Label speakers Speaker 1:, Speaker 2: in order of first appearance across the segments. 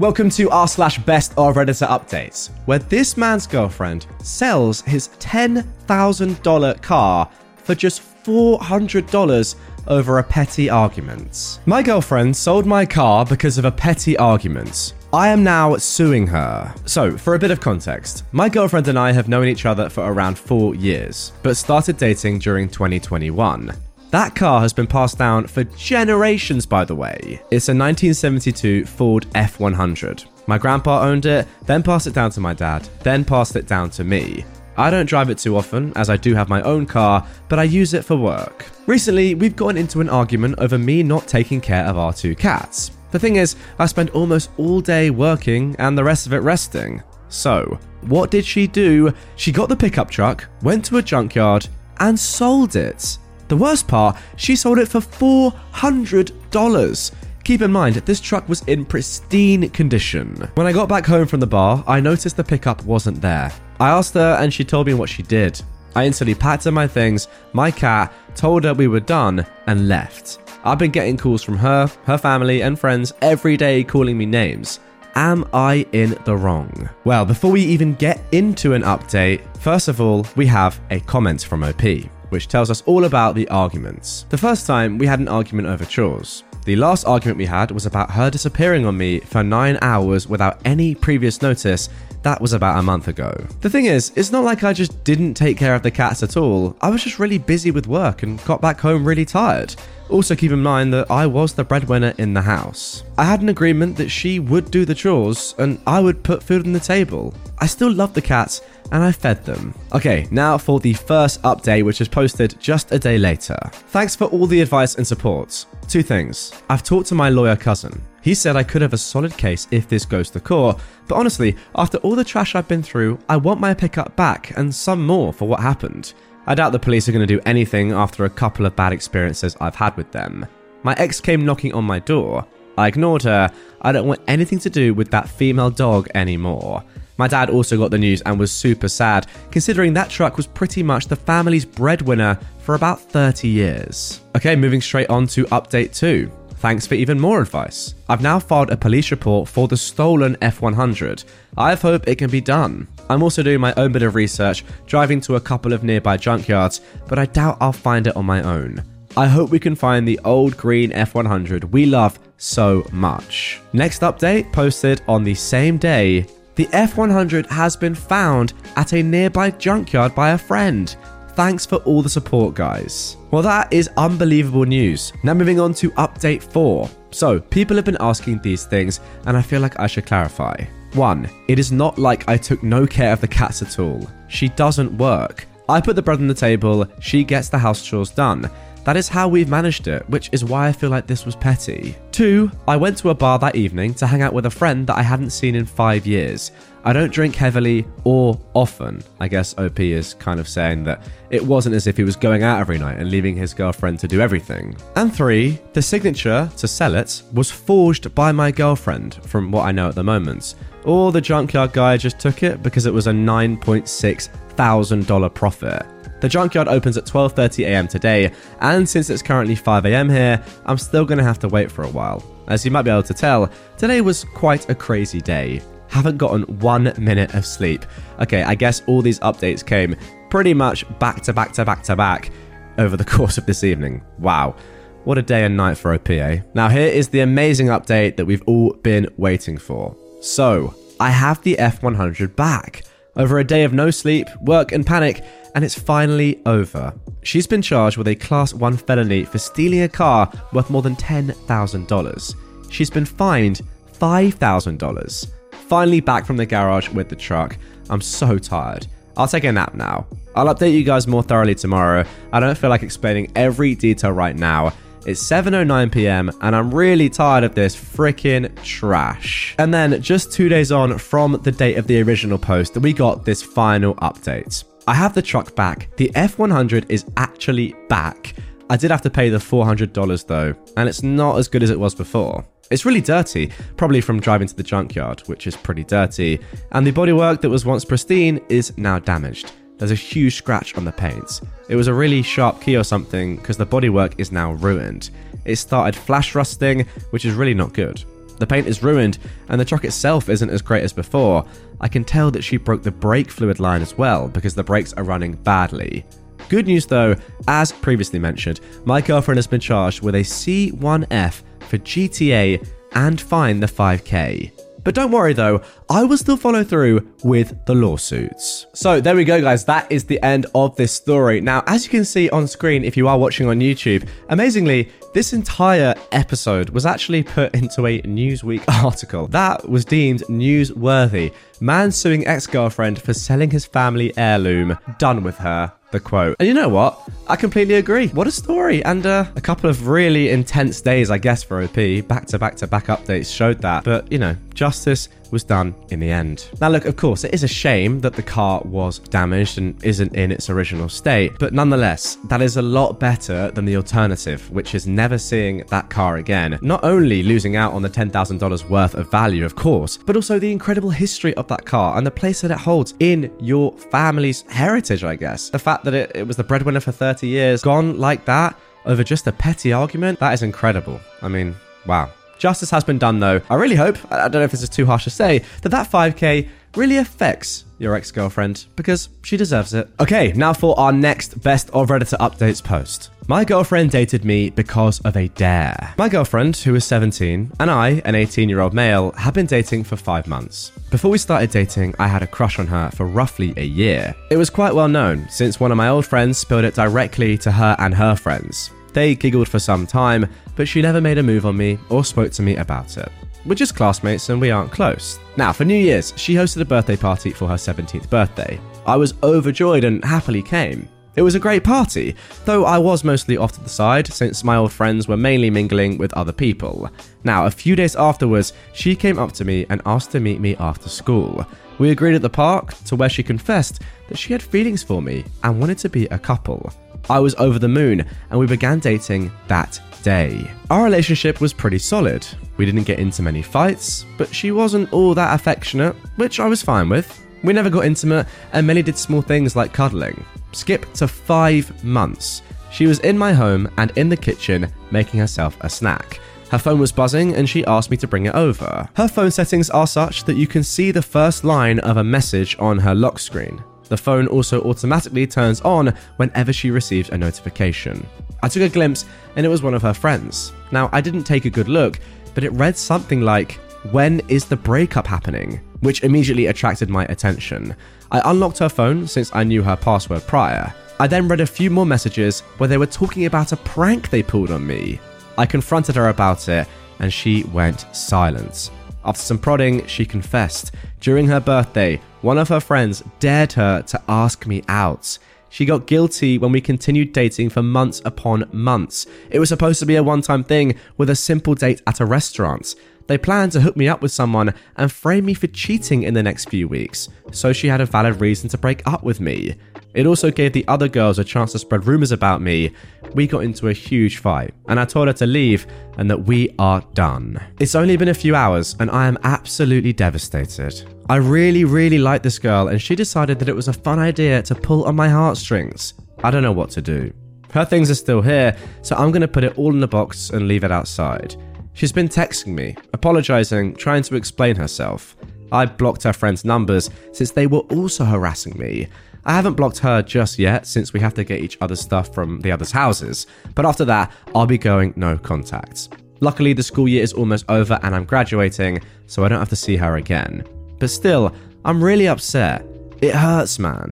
Speaker 1: Welcome to r slash best of Redditor updates, where this man's girlfriend sells his $10,000 car for just $400 over a petty argument. My girlfriend sold my car because of a petty argument. I am now suing her. So, for a bit of context, my girlfriend and I have known each other for around four years, but started dating during 2021. That car has been passed down for generations, by the way. It's a 1972 Ford F100. My grandpa owned it, then passed it down to my dad, then passed it down to me. I don't drive it too often, as I do have my own car, but I use it for work. Recently, we've gotten into an argument over me not taking care of our two cats. The thing is, I spend almost all day working and the rest of it resting. So, what did she do? She got the pickup truck, went to a junkyard, and sold it. The worst part, she sold it for $400. Keep in mind, this truck was in pristine condition. When I got back home from the bar, I noticed the pickup wasn't there. I asked her, and she told me what she did. I instantly packed up my things, my cat, told her we were done, and left. I've been getting calls from her, her family, and friends every day calling me names. Am I in the wrong? Well, before we even get into an update, first of all, we have a comment from OP which tells us all about the arguments. The first time we had an argument over chores. The last argument we had was about her disappearing on me for nine hours without any previous notice. That was about a month ago. The thing is, it's not like I just didn't take care of the cats at all. I was just really busy with work and got back home really tired. Also, keep in mind that I was the breadwinner in the house. I had an agreement that she would do the chores and I would put food on the table. I still love the cats and I fed them. Okay, now for the first update, which is posted just a day later. Thanks for all the advice and support. Two things. I've talked to my lawyer cousin. He said I could have a solid case if this goes to court, but honestly, after all the trash I've been through, I want my pickup back and some more for what happened. I doubt the police are going to do anything after a couple of bad experiences I've had with them. My ex came knocking on my door. I ignored her. I don't want anything to do with that female dog anymore. My dad also got the news and was super sad, considering that truck was pretty much the family's breadwinner for about 30 years. Okay, moving straight on to update 2. Thanks for even more advice. I've now filed a police report for the stolen F100. I have hope it can be done. I'm also doing my own bit of research, driving to a couple of nearby junkyards, but I doubt I'll find it on my own. I hope we can find the old green F100 we love so much. Next update posted on the same day the F100 has been found at a nearby junkyard by a friend. Thanks for all the support, guys. Well, that is unbelievable news. Now, moving on to update 4. So, people have been asking these things, and I feel like I should clarify. 1. It is not like I took no care of the cats at all. She doesn't work. I put the bread on the table, she gets the house chores done. That is how we've managed it, which is why I feel like this was petty. Two, I went to a bar that evening to hang out with a friend that I hadn't seen in five years. I don't drink heavily or often. I guess OP is kind of saying that it wasn't as if he was going out every night and leaving his girlfriend to do everything. And three, the signature to sell it was forged by my girlfriend, from what I know at the moment. Or the junkyard guy just took it because it was a $9.6 thousand profit. The junkyard opens at 12:30 a.m. today, and since it's currently 5 a.m. here, I'm still going to have to wait for a while. As you might be able to tell, today was quite a crazy day. Haven't gotten one minute of sleep. Okay, I guess all these updates came pretty much back to back to back to back over the course of this evening. Wow. What a day and night for OPA. Now, here is the amazing update that we've all been waiting for. So, I have the F100 back. Over a day of no sleep, work, and panic, and it's finally over. She's been charged with a Class 1 felony for stealing a car worth more than $10,000. She's been fined $5,000. Finally back from the garage with the truck. I'm so tired. I'll take a nap now. I'll update you guys more thoroughly tomorrow. I don't feel like explaining every detail right now. It's 7:09 p.m. and I'm really tired of this freaking trash. And then just 2 days on from the date of the original post, we got this final update. I have the truck back. The F100 is actually back. I did have to pay the $400 though, and it's not as good as it was before. It's really dirty, probably from driving to the junkyard, which is pretty dirty, and the bodywork that was once pristine is now damaged. There's a huge scratch on the paint. It was a really sharp key or something because the bodywork is now ruined. It started flash rusting, which is really not good. The paint is ruined, and the truck itself isn't as great as before. I can tell that she broke the brake fluid line as well because the brakes are running badly. Good news though, as previously mentioned, my girlfriend has been charged with a C1F for GTA and fine the 5k. But don't worry though, I will still follow through with the lawsuits. So there we go, guys. That is the end of this story. Now, as you can see on screen, if you are watching on YouTube, amazingly, this entire episode was actually put into a Newsweek article that was deemed newsworthy. Man suing ex girlfriend for selling his family heirloom. Done with her the quote. And you know what? I completely agree. What a story. And uh, a couple of really intense days, I guess, for OP. Back to back to back updates showed that. But, you know, justice was done in the end. Now, look, of course, it is a shame that the car was damaged and isn't in its original state, but nonetheless, that is a lot better than the alternative, which is never seeing that car again. Not only losing out on the $10,000 worth of value, of course, but also the incredible history of that car and the place that it holds in your family's heritage, I guess. The fact that it, it was the breadwinner for 30 years, gone like that over just a petty argument, that is incredible. I mean, wow. Justice has been done, though. I really hope, I don't know if this is too harsh to say, that that 5k really affects your ex girlfriend because she deserves it. Okay, now for our next best of Redditor updates post. My girlfriend dated me because of a dare. My girlfriend, who is 17, and I, an 18 year old male, have been dating for five months. Before we started dating, I had a crush on her for roughly a year. It was quite well known since one of my old friends spilled it directly to her and her friends. They giggled for some time, but she never made a move on me or spoke to me about it. We're just classmates and we aren't close. Now, for New Year's, she hosted a birthday party for her 17th birthday. I was overjoyed and happily came. It was a great party, though I was mostly off to the side since my old friends were mainly mingling with other people. Now, a few days afterwards, she came up to me and asked to meet me after school. We agreed at the park, to where she confessed that she had feelings for me and wanted to be a couple. I was over the moon, and we began dating that day. Our relationship was pretty solid. We didn't get into many fights, but she wasn't all that affectionate, which I was fine with. We never got intimate, and Melly did small things like cuddling. Skip to five months. She was in my home and in the kitchen making herself a snack. Her phone was buzzing and she asked me to bring it over. Her phone settings are such that you can see the first line of a message on her lock screen. The phone also automatically turns on whenever she receives a notification. I took a glimpse and it was one of her friends. Now, I didn't take a good look, but it read something like, When is the breakup happening? which immediately attracted my attention. I unlocked her phone since I knew her password prior. I then read a few more messages where they were talking about a prank they pulled on me. I confronted her about it and she went silent. After some prodding, she confessed. During her birthday, one of her friends dared her to ask me out. She got guilty when we continued dating for months upon months. It was supposed to be a one time thing with a simple date at a restaurant. They planned to hook me up with someone and frame me for cheating in the next few weeks, so she had a valid reason to break up with me. It also gave the other girls a chance to spread rumors about me. We got into a huge fight, and I told her to leave and that we are done. It's only been a few hours, and I am absolutely devastated. I really, really like this girl, and she decided that it was a fun idea to pull on my heartstrings. I don't know what to do. Her things are still here, so I'm to put it all in a box and leave it outside. She's been texting me, apologizing, trying to explain herself. I blocked her friends' numbers since they were also harassing me. I haven't blocked her just yet since we have to get each other's stuff from the other's houses, but after that, I'll be going no contacts. Luckily, the school year is almost over and I'm graduating, so I don't have to see her again. But still, I'm really upset. It hurts, man.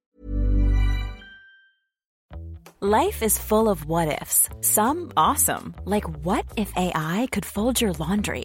Speaker 2: Life is full of what ifs. Some awesome, like what if AI could fold your laundry?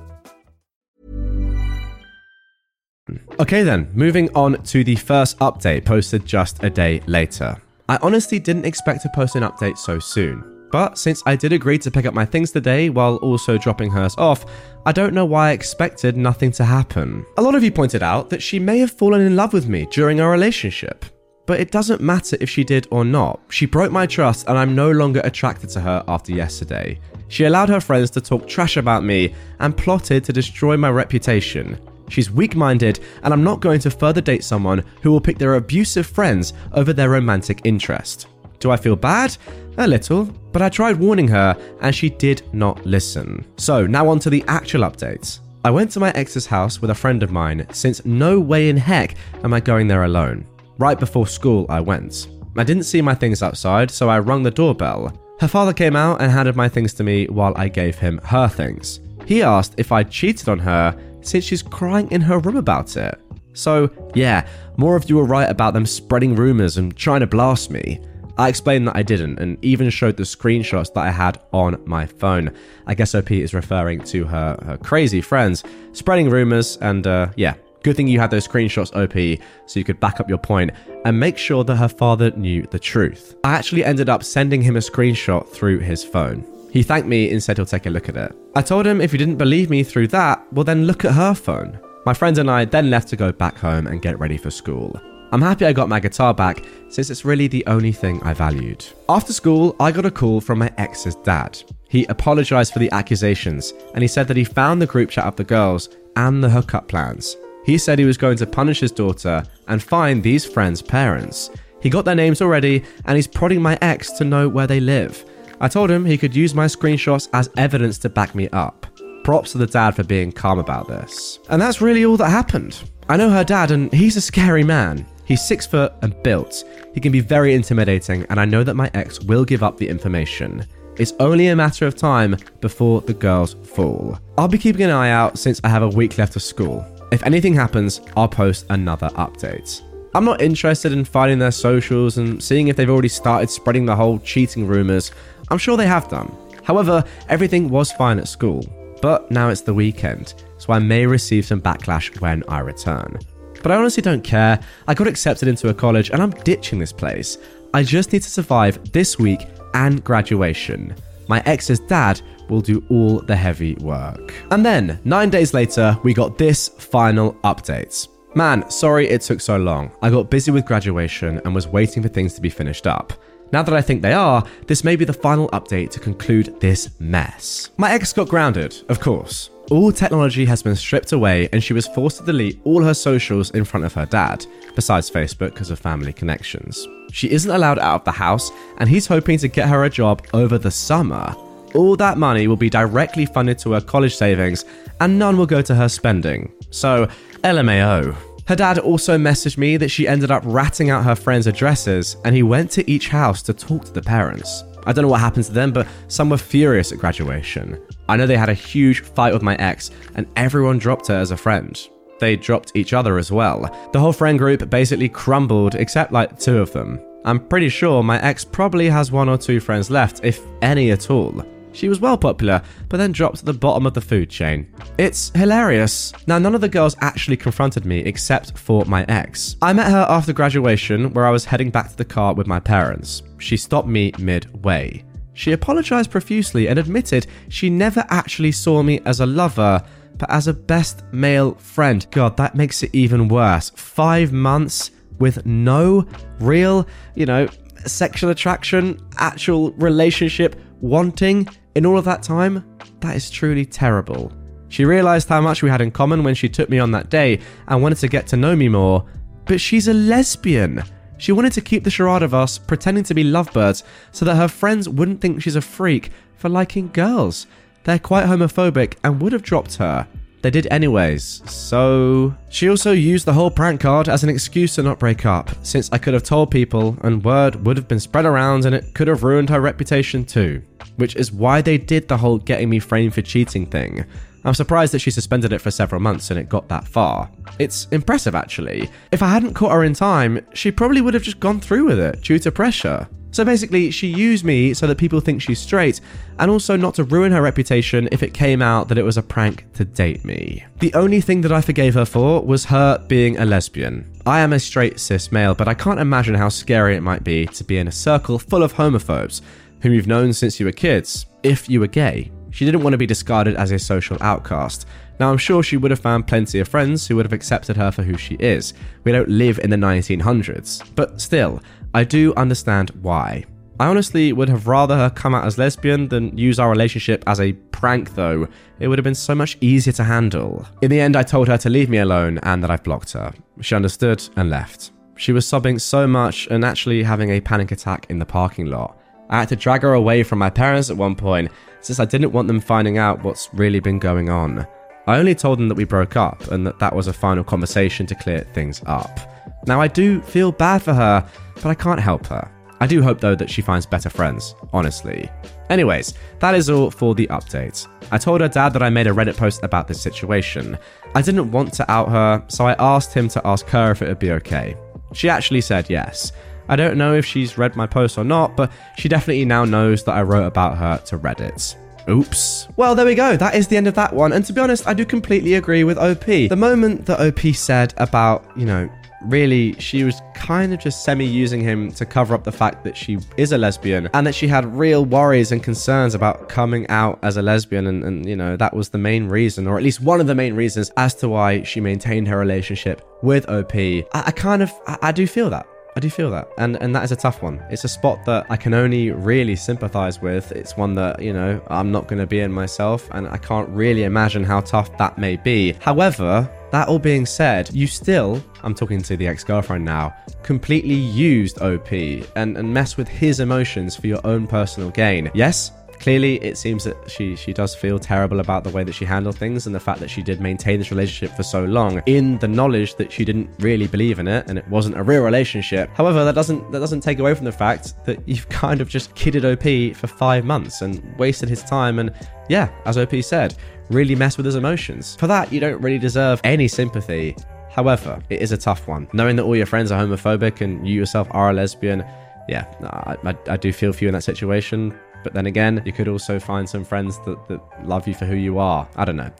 Speaker 1: Okay, then, moving on to the first update posted just a day later. I honestly didn't expect to post an update so soon. But since I did agree to pick up my things today while also dropping hers off, I don't know why I expected nothing to happen. A lot of you pointed out that she may have fallen in love with me during our relationship. But it doesn't matter if she did or not. She broke my trust and I'm no longer attracted to her after yesterday. She allowed her friends to talk trash about me and plotted to destroy my reputation. She's weak minded, and I'm not going to further date someone who will pick their abusive friends over their romantic interest. Do I feel bad? A little, but I tried warning her and she did not listen. So, now on to the actual updates. I went to my ex's house with a friend of mine since no way in heck am I going there alone. Right before school, I went. I didn't see my things outside, so I rung the doorbell. Her father came out and handed my things to me while I gave him her things. He asked if I'd cheated on her since she's crying in her room about it. So, yeah, more of you were right about them spreading rumours and trying to blast me. I explained that I didn't and even showed the screenshots that I had on my phone. I guess OP is referring to her, her crazy friends spreading rumors, and uh, yeah, good thing you had those screenshots, OP, so you could back up your point and make sure that her father knew the truth. I actually ended up sending him a screenshot through his phone. He thanked me and said he'll take a look at it. I told him if he didn't believe me through that, well, then look at her phone. My friends and I then left to go back home and get ready for school. I'm happy I got my guitar back since it's really the only thing I valued. After school, I got a call from my ex's dad. He apologized for the accusations and he said that he found the group chat of the girls and the hookup plans. He said he was going to punish his daughter and find these friends' parents. He got their names already and he's prodding my ex to know where they live. I told him he could use my screenshots as evidence to back me up. Props to the dad for being calm about this. And that's really all that happened. I know her dad, and he's a scary man. He's six foot and built. He can be very intimidating, and I know that my ex will give up the information. It's only a matter of time before the girls fall. I'll be keeping an eye out since I have a week left of school. If anything happens, I'll post another update. I'm not interested in finding their socials and seeing if they've already started spreading the whole cheating rumours. I'm sure they have done. However, everything was fine at school. But now it's the weekend, so I may receive some backlash when I return. But I honestly don't care. I got accepted into a college and I'm ditching this place. I just need to survive this week and graduation. My ex's dad will do all the heavy work. And then, nine days later, we got this final update. Man, sorry it took so long. I got busy with graduation and was waiting for things to be finished up. Now that I think they are, this may be the final update to conclude this mess. My ex got grounded, of course all technology has been stripped away and she was forced to delete all her socials in front of her dad, besides Facebook because of family connections. She isn't allowed out of the house, and he's hoping to get her a job over the summer. All that money will be directly funded to her college savings, and none will go to her spending. So, LMAO. Her dad also messaged me that she ended up ratting out her friends' addresses, and he went to each house to talk to the parents. I don't know what happened to them, but some were furious at graduation. I know they had a huge fight with my ex, and everyone dropped her as a friend. They dropped each other as well. The whole friend group basically crumbled, except like two of them. I'm pretty sure my ex probably has one or two friends left, if any at all. She was well popular, but then dropped to the bottom of the food chain. It's hilarious. Now, none of the girls actually confronted me except for my ex. I met her after graduation, where I was heading back to the car with my parents. She stopped me midway. She apologized profusely and admitted she never actually saw me as a lover, but as a best male friend. God, that makes it even worse. Five months with no real, you know, sexual attraction, actual relationship, wanting in all of that time, that is truly terrible. She realised how much we had in common when she took me on that day and wanted to get to know me more, but she's a lesbian. She wanted to keep the charade of us pretending to be lovebirds so that her friends wouldn't think she's a freak for liking girls. They're quite homophobic and would have dropped her. They did anyways, so. She also used the whole prank card as an excuse to not break up, since I could have told people and word would have been spread around and it could have ruined her reputation too. Which is why they did the whole getting me framed for cheating thing. I'm surprised that she suspended it for several months and it got that far. It's impressive actually. If I hadn't caught her in time, she probably would have just gone through with it due to pressure. So basically, she used me so that people think she's straight, and also not to ruin her reputation if it came out that it was a prank to date me. The only thing that I forgave her for was her being a lesbian. I am a straight cis male, but I can't imagine how scary it might be to be in a circle full of homophobes whom you've known since you were kids, if you were gay. She didn't want to be discarded as a social outcast. Now, I'm sure she would have found plenty of friends who would have accepted her for who she is. We don't live in the 1900s. But still, I do understand why. I honestly would have rather her come out as lesbian than use our relationship as a prank, though. It would have been so much easier to handle. In the end, I told her to leave me alone and that I've blocked her. She understood and left. She was sobbing so much and actually having a panic attack in the parking lot. I had to drag her away from my parents at one point since I didn't want them finding out what's really been going on. I only told them that we broke up and that that was a final conversation to clear things up. Now, I do feel bad for her, but I can't help her. I do hope though that she finds better friends, honestly. Anyways, that is all for the update. I told her dad that I made a Reddit post about this situation. I didn't want to out her, so I asked him to ask her if it would be okay. She actually said yes. I don't know if she's read my post or not, but she definitely now knows that I wrote about her to Reddit. Oops. Well, there we go. That is the end of that one. And to be honest, I do completely agree with OP. The moment that OP said about, you know, really she was kind of just semi using him to cover up the fact that she is a lesbian and that she had real worries and concerns about coming out as a lesbian and, and you know that was the main reason or at least one of the main reasons as to why she maintained her relationship with op i, I kind of I, I do feel that I do feel that. And and that is a tough one. It's a spot that I can only really sympathize with. It's one that, you know, I'm not going to be in myself and I can't really imagine how tough that may be. However, that all being said, you still, I'm talking to the ex girlfriend now, completely used OP and, and mess with his emotions for your own personal gain. Yes, Clearly, it seems that she she does feel terrible about the way that she handled things and the fact that she did maintain this relationship for so long in the knowledge that she didn't really believe in it and it wasn't a real relationship. However, that doesn't that doesn't take away from the fact that you've kind of just kidded OP for 5 months and wasted his time and yeah, as OP said, really mess with his emotions. For that, you don't really deserve any sympathy. However, it is a tough one. Knowing that all your friends are homophobic and you yourself are a lesbian, yeah, I, I, I do feel for you in that situation. But then again, you could also find some friends that, that love you for who you are. I don't know.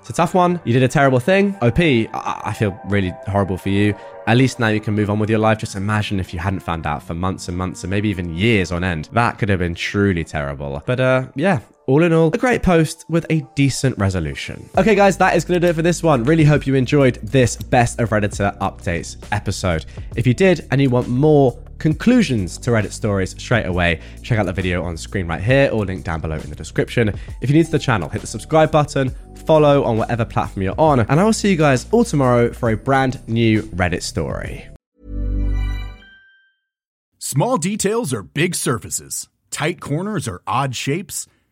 Speaker 1: It's a tough one. You did a terrible thing. OP, I, I feel really horrible for you. At least now you can move on with your life. Just imagine if you hadn't found out for months and months and maybe even years on end. That could have been truly terrible. But uh, yeah, all in all, a great post with a decent resolution. Okay, guys, that is going to do it for this one. Really hope you enjoyed this Best of Redditor updates episode. If you did and you want more conclusions to Reddit stories straight away, check out the video on screen right here or link down below in the description. If you're new to the channel, hit the subscribe button, follow on whatever platform you're on, and I will see you guys all tomorrow for a brand new Reddit story.
Speaker 3: Small details are big surfaces, tight corners are odd shapes,